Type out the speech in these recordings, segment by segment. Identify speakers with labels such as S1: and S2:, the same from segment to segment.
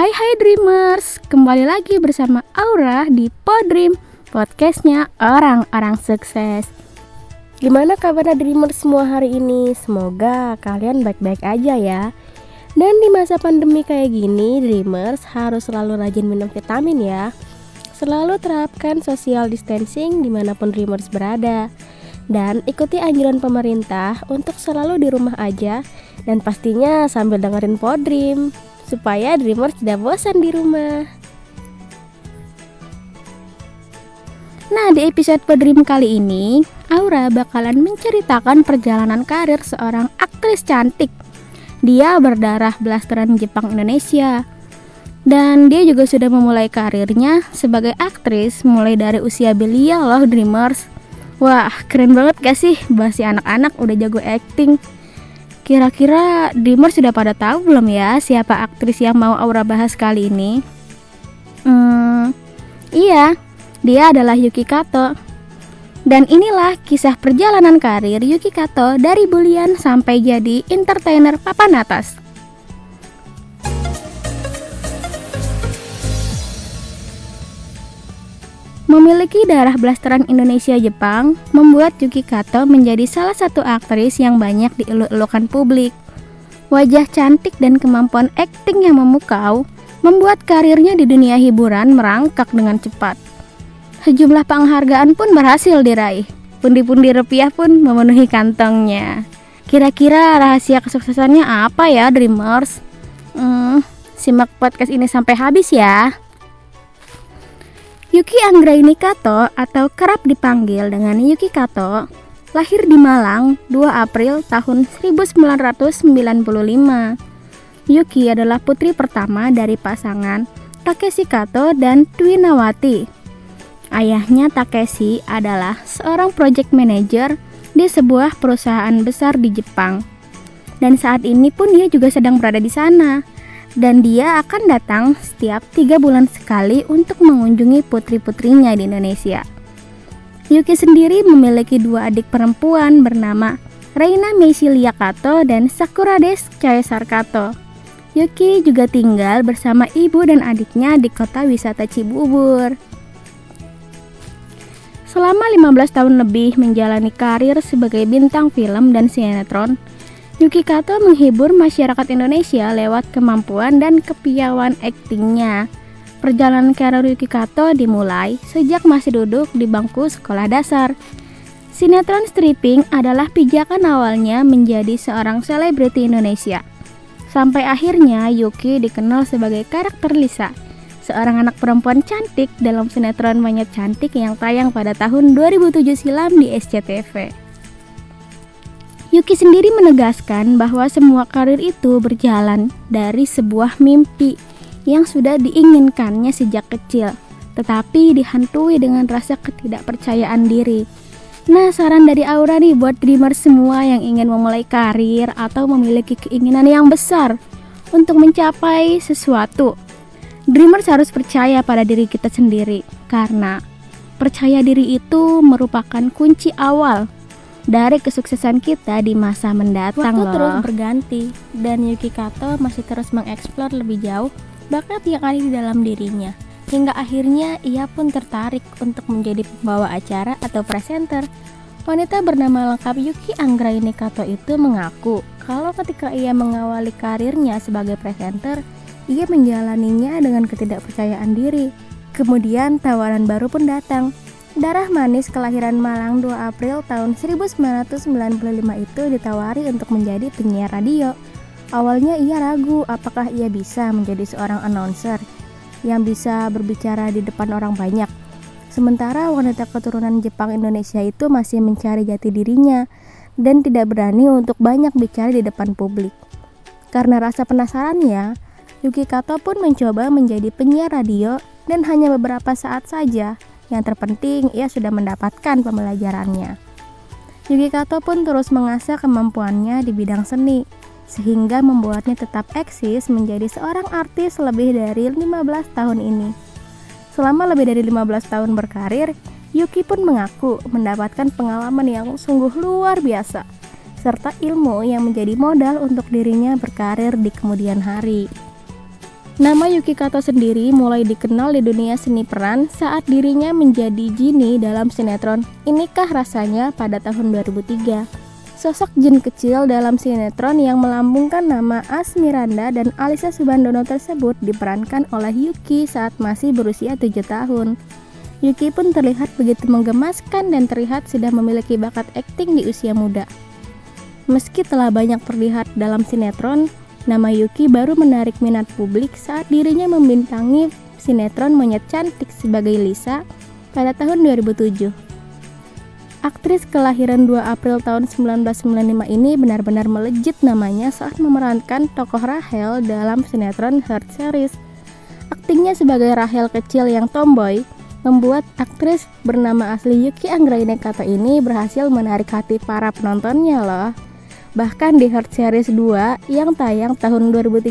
S1: Hai hai Dreamers, kembali lagi bersama Aura di Podream, podcastnya orang-orang sukses. Gimana kabar Dreamers semua hari ini? Semoga kalian baik-baik aja ya. Dan di masa pandemi kayak gini, Dreamers harus selalu rajin minum vitamin ya. Selalu terapkan social distancing di mana pun Dreamers berada. Dan ikuti anjuran pemerintah untuk selalu di rumah aja dan pastinya sambil dengerin Podream supaya Dreamers tidak bosan di rumah. Nah, di episode Podream kali ini, Aura bakalan menceritakan perjalanan karir seorang aktris cantik. Dia berdarah blasteran Jepang Indonesia. Dan dia juga sudah memulai karirnya sebagai aktris mulai dari usia belia loh Dreamers. Wah, keren banget gak sih? Basi anak-anak udah jago acting. Kira-kira Dreamer sudah pada tahu belum ya siapa aktris yang mau Aura bahas kali ini? Hmm, iya, dia adalah Yuki Kato. Dan inilah kisah perjalanan karir Yuki Kato dari bulian sampai jadi entertainer papan atas. Memiliki darah blasteran Indonesia-Jepang, membuat Yuki Kato menjadi salah satu aktris yang banyak dieluk-elukan publik. Wajah cantik dan kemampuan akting yang memukau membuat karirnya di dunia hiburan merangkak dengan cepat. Sejumlah penghargaan pun berhasil diraih. Pundi-pundi rupiah pun memenuhi kantongnya. Kira-kira rahasia kesuksesannya apa ya, Dreamers? Hmm, simak podcast ini sampai habis ya. Yuki Anggraini Kato atau kerap dipanggil dengan Yuki Kato lahir di Malang 2 April tahun 1995. Yuki adalah putri pertama dari pasangan Takeshi Kato dan Dwi Nawati. Ayahnya Takeshi adalah seorang project manager di sebuah perusahaan besar di Jepang. Dan saat ini pun dia juga sedang berada di sana dan dia akan datang setiap tiga bulan sekali untuk mengunjungi putri-putrinya di Indonesia. Yuki sendiri memiliki dua adik perempuan bernama Reina Meisilia Kato dan Sakura Des Caesar Kato. Yuki juga tinggal bersama ibu dan adiknya di kota wisata Cibubur. Selama 15 tahun lebih menjalani karir sebagai bintang film dan sinetron, Yuki Kato menghibur masyarakat Indonesia lewat kemampuan dan kepiawaian aktingnya. Perjalanan karir Yuki Kato dimulai sejak masih duduk di bangku sekolah dasar. Sinetron stripping adalah pijakan awalnya menjadi seorang selebriti Indonesia. Sampai akhirnya Yuki dikenal sebagai karakter Lisa, seorang anak perempuan cantik dalam sinetron Monyet Cantik yang tayang pada tahun 2007 silam di SCTV. Yuki sendiri menegaskan bahwa semua karir itu berjalan dari sebuah mimpi yang sudah diinginkannya sejak kecil, tetapi dihantui dengan rasa ketidakpercayaan diri. Nah, saran dari Aura nih buat dreamer semua yang ingin memulai karir atau memiliki keinginan yang besar untuk mencapai sesuatu. Dreamers harus percaya pada diri kita sendiri karena percaya diri itu merupakan kunci awal dari kesuksesan kita di masa mendatang Waktu loh. terus berganti dan Yuki Kato masih terus mengeksplor lebih jauh bakat yang ada di dalam dirinya. Hingga akhirnya ia pun tertarik untuk menjadi pembawa acara atau presenter. Wanita bernama lengkap Yuki Anggraini Kato itu mengaku kalau ketika ia mengawali karirnya sebagai presenter, ia menjalaninya dengan ketidakpercayaan diri. Kemudian tawaran baru pun datang, Darah manis kelahiran Malang 2 April tahun 1995 itu ditawari untuk menjadi penyiar radio. Awalnya ia ragu apakah ia bisa menjadi seorang announcer yang bisa berbicara di depan orang banyak. Sementara wanita keturunan Jepang Indonesia itu masih mencari jati dirinya dan tidak berani untuk banyak bicara di depan publik. Karena rasa penasarannya, Yuki Kato pun mencoba menjadi penyiar radio dan hanya beberapa saat saja yang terpenting, ia sudah mendapatkan pembelajarannya. Yuki Kato pun terus mengasah kemampuannya di bidang seni, sehingga membuatnya tetap eksis menjadi seorang artis lebih dari 15 tahun ini. Selama lebih dari 15 tahun berkarir, Yuki pun mengaku mendapatkan pengalaman yang sungguh luar biasa, serta ilmu yang menjadi modal untuk dirinya berkarir di kemudian hari. Nama Yuki Kato sendiri mulai dikenal di dunia seni peran saat dirinya menjadi Jinny dalam sinetron Inikah Rasanya pada tahun 2003. Sosok Jin kecil dalam sinetron yang melambungkan nama Asmiranda dan Alisa Subandono tersebut diperankan oleh Yuki saat masih berusia 7 tahun. Yuki pun terlihat begitu menggemaskan dan terlihat sudah memiliki bakat akting di usia muda. Meski telah banyak terlihat dalam sinetron, Nama Yuki baru menarik minat publik saat dirinya membintangi sinetron Monyet Cantik sebagai Lisa pada tahun 2007. Aktris kelahiran 2 April tahun 1995 ini benar-benar melejit namanya saat memerankan tokoh Rahel dalam sinetron Heart Series. Aktingnya sebagai Rahel kecil yang tomboy membuat aktris bernama asli Yuki Anggraini Kata ini berhasil menarik hati para penontonnya loh. Bahkan di Heart Series 2 yang tayang tahun 2013,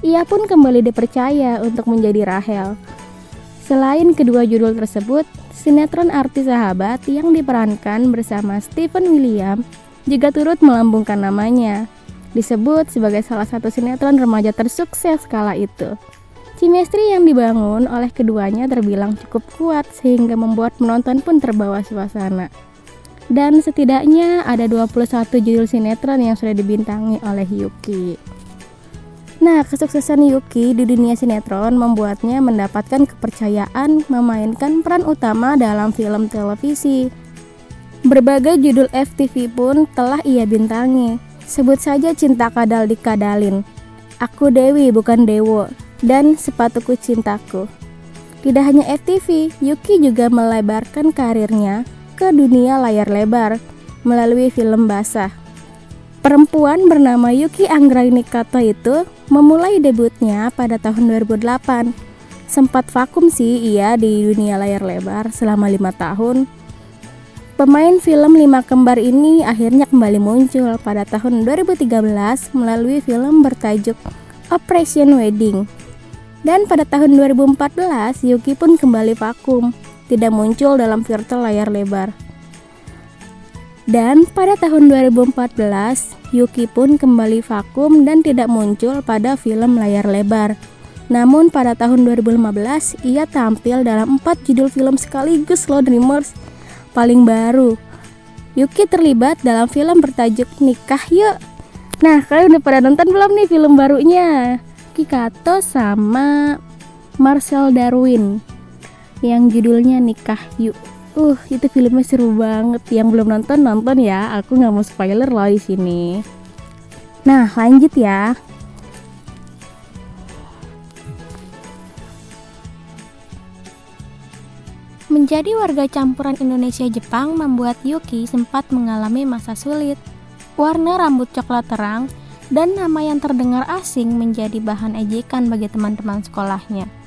S1: ia pun kembali dipercaya untuk menjadi Rahel. Selain kedua judul tersebut, sinetron Arti Sahabat yang diperankan bersama Stephen William juga turut melambungkan namanya. Disebut sebagai salah satu sinetron remaja tersukses kala itu. Chemistry yang dibangun oleh keduanya terbilang cukup kuat sehingga membuat penonton pun terbawa suasana dan setidaknya ada 21 judul sinetron yang sudah dibintangi oleh Yuki. Nah, kesuksesan Yuki di dunia sinetron membuatnya mendapatkan kepercayaan memainkan peran utama dalam film televisi. Berbagai judul FTV pun telah ia bintangi. Sebut saja Cinta Kadal di Kadalin, Aku Dewi bukan Dewo, dan Sepatuku Cintaku. Tidak hanya FTV, Yuki juga melebarkan karirnya ke dunia layar lebar melalui film basah. Perempuan bernama Yuki Anggraini Kato itu memulai debutnya pada tahun 2008. Sempat vakum sih ia di dunia layar lebar selama lima tahun. Pemain film Lima Kembar ini akhirnya kembali muncul pada tahun 2013 melalui film bertajuk Operation Wedding. Dan pada tahun 2014, Yuki pun kembali vakum tidak muncul dalam virtual layar lebar. Dan pada tahun 2014, Yuki pun kembali vakum dan tidak muncul pada film layar lebar. Namun pada tahun 2015, ia tampil dalam empat judul film sekaligus loh Dreamers paling baru. Yuki terlibat dalam film bertajuk Nikah Yuk. Nah, kalian udah pada nonton belum nih film barunya? Kikato sama Marcel Darwin yang judulnya Nikah Yuk. Uh, itu filmnya seru banget. Yang belum nonton nonton ya. Aku nggak mau spoiler loh di sini. Nah, lanjut ya. Menjadi warga campuran Indonesia-Jepang membuat Yuki sempat mengalami masa sulit. Warna rambut coklat terang dan nama yang terdengar asing menjadi bahan ejekan bagi teman-teman sekolahnya.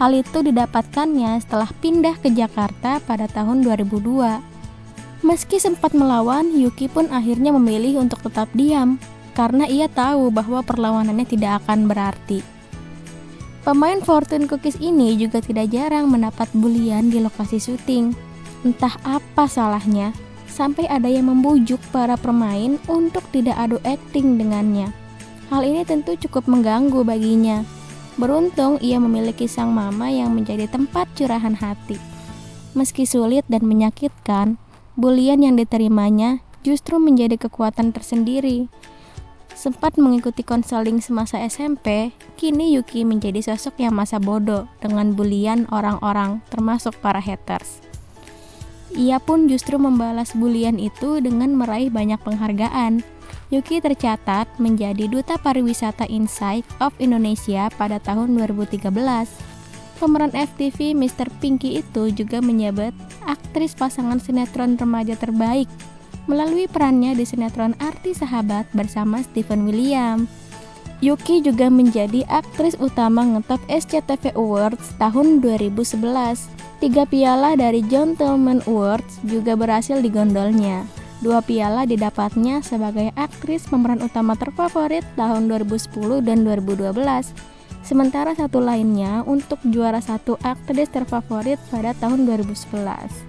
S1: Hal itu didapatkannya setelah pindah ke Jakarta pada tahun 2002. Meski sempat melawan, Yuki pun akhirnya memilih untuk tetap diam karena ia tahu bahwa perlawanannya tidak akan berarti. Pemain Fortune Cookies ini juga tidak jarang mendapat bulian di lokasi syuting. Entah apa salahnya, sampai ada yang membujuk para pemain untuk tidak adu akting dengannya. Hal ini tentu cukup mengganggu baginya Beruntung ia memiliki sang mama yang menjadi tempat curahan hati. Meski sulit dan menyakitkan, bulian yang diterimanya justru menjadi kekuatan tersendiri. Sempat mengikuti konseling semasa SMP, kini Yuki menjadi sosok yang masa bodoh dengan bulian orang-orang, termasuk para haters. Ia pun justru membalas bulian itu dengan meraih banyak penghargaan, Yuki tercatat menjadi Duta Pariwisata Insight of Indonesia pada tahun 2013. Pemeran FTV Mr. Pinky itu juga menyebut aktris pasangan sinetron remaja terbaik melalui perannya di sinetron Arti Sahabat bersama Stephen William. Yuki juga menjadi aktris utama ngetop SCTV Awards tahun 2011. Tiga piala dari Gentleman Awards juga berhasil digondolnya. Dua piala didapatnya sebagai aktris pemeran utama terfavorit tahun 2010 dan 2012. Sementara satu lainnya untuk juara satu aktris terfavorit pada tahun 2011.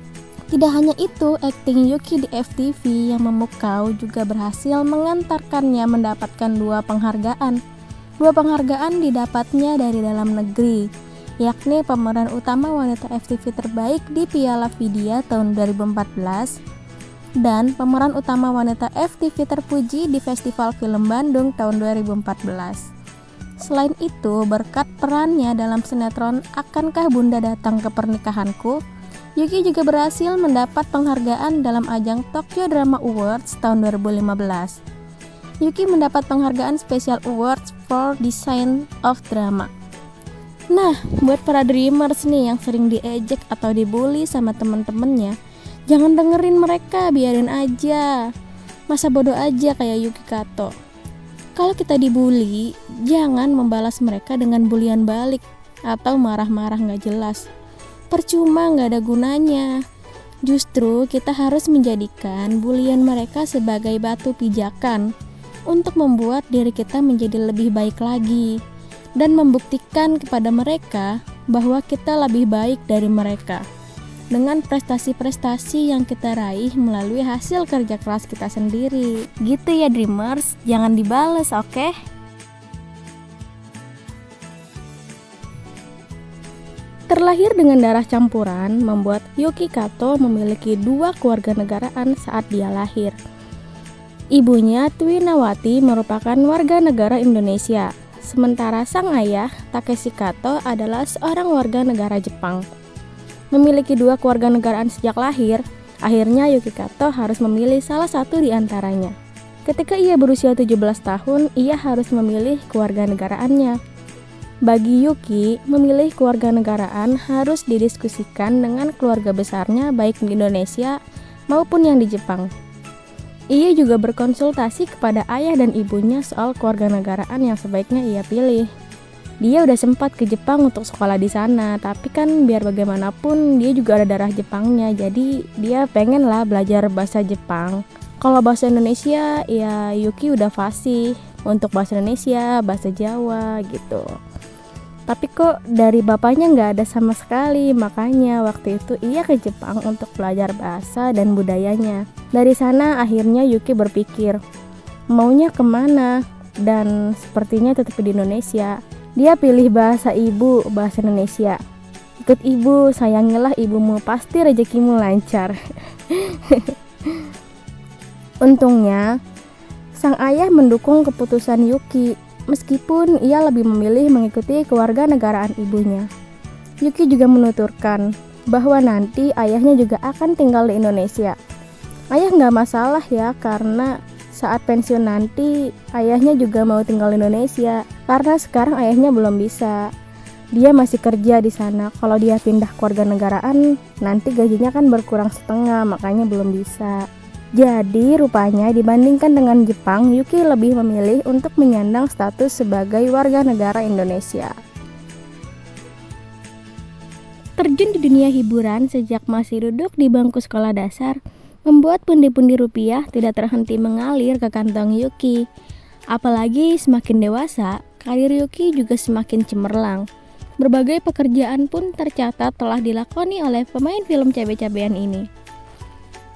S1: Tidak hanya itu, akting Yuki di FTV yang memukau juga berhasil mengantarkannya mendapatkan dua penghargaan. Dua penghargaan didapatnya dari dalam negeri, yakni pemeran utama wanita FTV terbaik di Piala Vidya tahun 2014 dan pemeran utama wanita FTV terpuji di Festival Film Bandung tahun 2014. Selain itu, berkat perannya dalam sinetron Akankah Bunda Datang ke Pernikahanku, Yuki juga berhasil mendapat penghargaan dalam ajang Tokyo Drama Awards tahun 2015. Yuki mendapat penghargaan Special Awards for Design of Drama. Nah, buat para dreamers nih yang sering diejek atau dibully sama temen-temennya, jangan dengerin mereka, biarin aja. Masa bodoh aja kayak Yuki Kato. Kalau kita dibully, jangan membalas mereka dengan bulian balik atau marah-marah nggak jelas. Percuma nggak ada gunanya. Justru kita harus menjadikan bulian mereka sebagai batu pijakan untuk membuat diri kita menjadi lebih baik lagi dan membuktikan kepada mereka bahwa kita lebih baik dari mereka dengan prestasi-prestasi yang kita raih melalui hasil kerja keras kita sendiri. Gitu ya Dreamers, jangan dibales, oke? Okay? Terlahir dengan darah campuran, membuat Yuki Kato memiliki dua keluarga negaraan saat dia lahir. Ibunya Twinawati merupakan warga negara Indonesia, sementara sang ayah Takeshi Kato adalah seorang warga negara Jepang. Memiliki dua keluarga negaraan sejak lahir, akhirnya Yuki Kato harus memilih salah satu di antaranya. Ketika ia berusia 17 tahun, ia harus memilih keluarga negaraannya. Bagi Yuki, memilih keluarga negaraan harus didiskusikan dengan keluarga besarnya baik di Indonesia maupun yang di Jepang. Ia juga berkonsultasi kepada ayah dan ibunya soal keluarga negaraan yang sebaiknya ia pilih dia udah sempat ke Jepang untuk sekolah di sana tapi kan biar bagaimanapun dia juga ada darah Jepangnya jadi dia pengen lah belajar bahasa Jepang. Kalau bahasa Indonesia ya Yuki udah fasih untuk bahasa Indonesia bahasa Jawa gitu. Tapi kok dari bapaknya nggak ada sama sekali makanya waktu itu ia ke Jepang untuk belajar bahasa dan budayanya. Dari sana akhirnya Yuki berpikir maunya ke mana? Dan sepertinya tetap di Indonesia dia pilih bahasa ibu, bahasa Indonesia. Ikut ibu, sayangilah ibumu, pasti rezekimu lancar. Untungnya, sang ayah mendukung keputusan Yuki, meskipun ia lebih memilih mengikuti keluarga negaraan ibunya. Yuki juga menuturkan bahwa nanti ayahnya juga akan tinggal di Indonesia. Ayah nggak masalah ya, karena saat pensiun nanti ayahnya juga mau tinggal di Indonesia karena sekarang ayahnya belum bisa. Dia masih kerja di sana. Kalau dia pindah keluarga negaraan, nanti gajinya kan berkurang setengah, makanya belum bisa. Jadi rupanya dibandingkan dengan Jepang, Yuki lebih memilih untuk menyandang status sebagai warga negara Indonesia. Terjun di dunia hiburan sejak masih duduk di bangku sekolah dasar, membuat pundi-pundi rupiah tidak terhenti mengalir ke kantong Yuki. Apalagi semakin dewasa, karir Yuki juga semakin cemerlang. Berbagai pekerjaan pun tercatat telah dilakoni oleh pemain film cabe-cabean ini.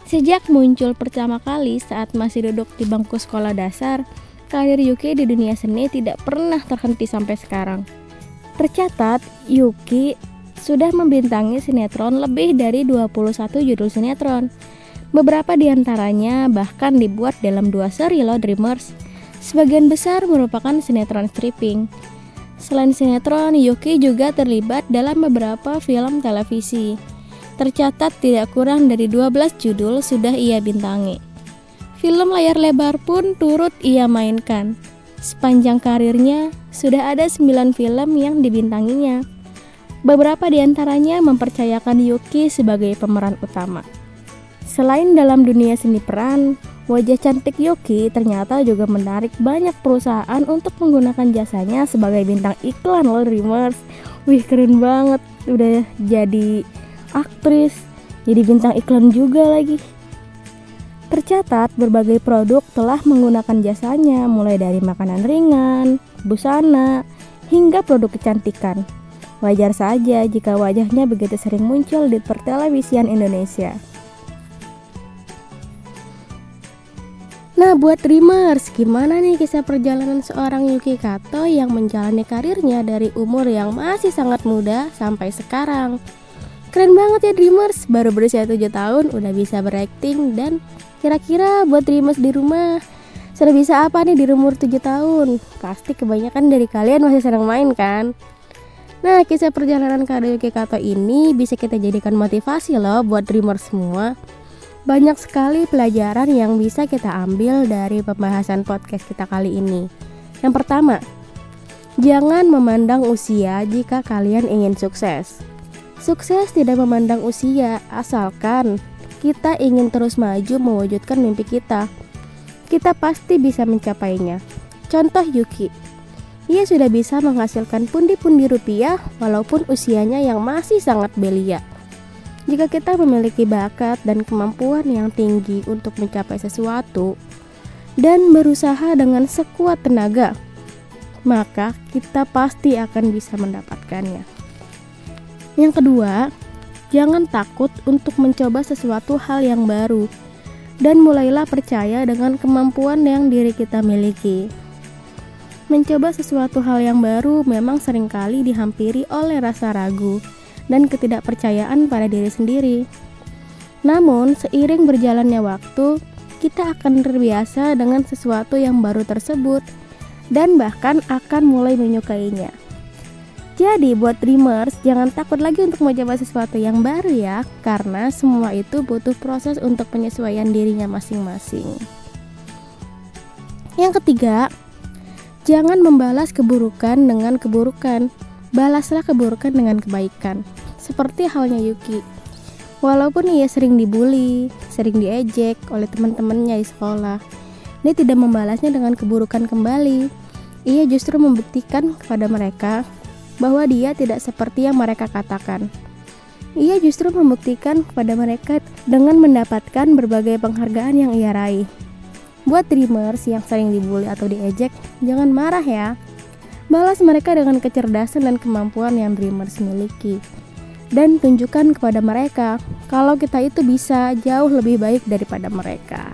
S1: Sejak muncul pertama kali saat masih duduk di bangku sekolah dasar, karir Yuki di dunia seni tidak pernah terhenti sampai sekarang. Tercatat, Yuki sudah membintangi sinetron lebih dari 21 judul sinetron Beberapa di antaranya bahkan dibuat dalam dua seri lo Dreamers. Sebagian besar merupakan sinetron stripping. Selain sinetron, Yuki juga terlibat dalam beberapa film televisi. Tercatat tidak kurang dari 12 judul sudah ia bintangi. Film layar lebar pun turut ia mainkan. Sepanjang karirnya, sudah ada 9 film yang dibintanginya. Beberapa di antaranya mempercayakan Yuki sebagai pemeran utama. Selain dalam dunia seni peran, wajah cantik Yuki ternyata juga menarik banyak perusahaan untuk menggunakan jasanya sebagai bintang iklan loh Dreamers. Wih keren banget, udah jadi aktris, jadi bintang iklan juga lagi. Tercatat berbagai produk telah menggunakan jasanya mulai dari makanan ringan, busana, hingga produk kecantikan. Wajar saja jika wajahnya begitu sering muncul di pertelevisian Indonesia. Nah, buat dreamers, gimana nih kisah perjalanan seorang Yuki Kato yang menjalani karirnya dari umur yang masih sangat muda sampai sekarang? Keren banget ya dreamers, baru berusia 7 tahun udah bisa berakting dan kira-kira buat dreamers di rumah sudah bisa apa nih di umur 7 tahun? Pasti kebanyakan dari kalian masih senang main kan? Nah, kisah perjalanan karir Yuki Kato ini bisa kita jadikan motivasi loh buat dreamers semua banyak sekali pelajaran yang bisa kita ambil dari pembahasan podcast kita kali ini. Yang pertama, jangan memandang usia jika kalian ingin sukses. Sukses tidak memandang usia, asalkan kita ingin terus maju mewujudkan mimpi kita. Kita pasti bisa mencapainya. Contoh Yuki, ia sudah bisa menghasilkan pundi-pundi rupiah walaupun usianya yang masih sangat belia. Jika kita memiliki bakat dan kemampuan yang tinggi untuk mencapai sesuatu dan berusaha dengan sekuat tenaga, maka kita pasti akan bisa mendapatkannya. Yang kedua, jangan takut untuk mencoba sesuatu hal yang baru dan mulailah percaya dengan kemampuan yang diri kita miliki. Mencoba sesuatu hal yang baru memang sering kali dihampiri oleh rasa ragu dan ketidakpercayaan pada diri sendiri. Namun, seiring berjalannya waktu, kita akan terbiasa dengan sesuatu yang baru tersebut dan bahkan akan mulai menyukainya. Jadi buat dreamers, jangan takut lagi untuk mencoba sesuatu yang baru ya, karena semua itu butuh proses untuk penyesuaian dirinya masing-masing. Yang ketiga, jangan membalas keburukan dengan keburukan, balaslah keburukan dengan kebaikan. Seperti halnya Yuki. Walaupun ia sering dibully, sering diejek oleh teman-temannya di sekolah, dia tidak membalasnya dengan keburukan kembali. Ia justru membuktikan kepada mereka bahwa dia tidak seperti yang mereka katakan. Ia justru membuktikan kepada mereka dengan mendapatkan berbagai penghargaan yang ia raih. Buat dreamers yang sering dibully atau diejek, jangan marah ya. Balas mereka dengan kecerdasan dan kemampuan yang dreamers miliki dan tunjukkan kepada mereka kalau kita itu bisa jauh lebih baik daripada mereka.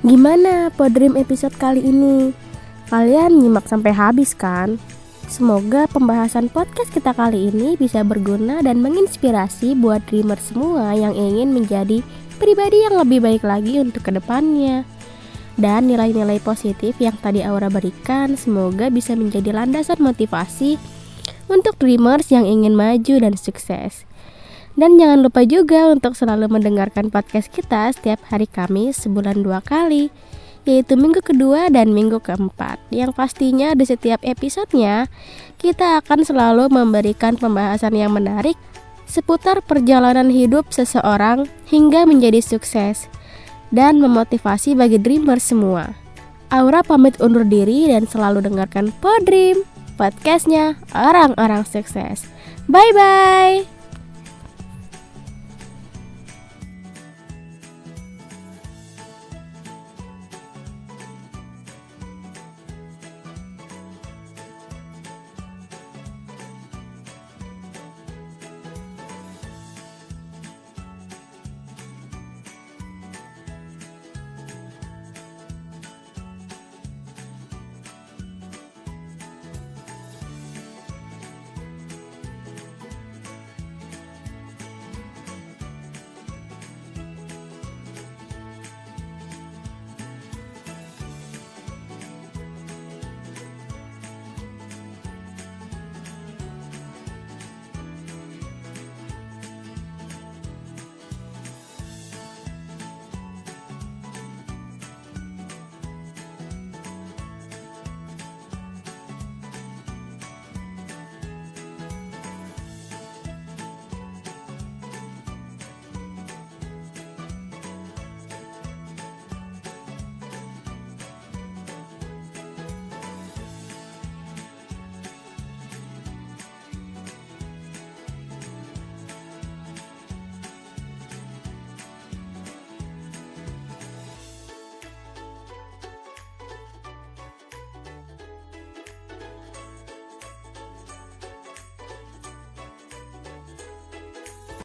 S1: Gimana Podream episode kali ini? Kalian nyimak sampai habis kan? Semoga pembahasan podcast kita kali ini bisa berguna dan menginspirasi buat dreamer semua yang ingin menjadi pribadi yang lebih baik lagi untuk ke depannya dan nilai-nilai positif yang tadi Aura berikan semoga bisa menjadi landasan motivasi untuk dreamers yang ingin maju dan sukses. Dan jangan lupa juga untuk selalu mendengarkan podcast kita setiap hari Kamis sebulan dua kali, yaitu minggu kedua dan minggu keempat. Yang pastinya di setiap episodenya, kita akan selalu memberikan pembahasan yang menarik seputar perjalanan hidup seseorang hingga menjadi sukses dan memotivasi bagi dreamer semua. Aura pamit undur diri dan selalu dengarkan Podream, podcastnya orang-orang sukses. Bye-bye!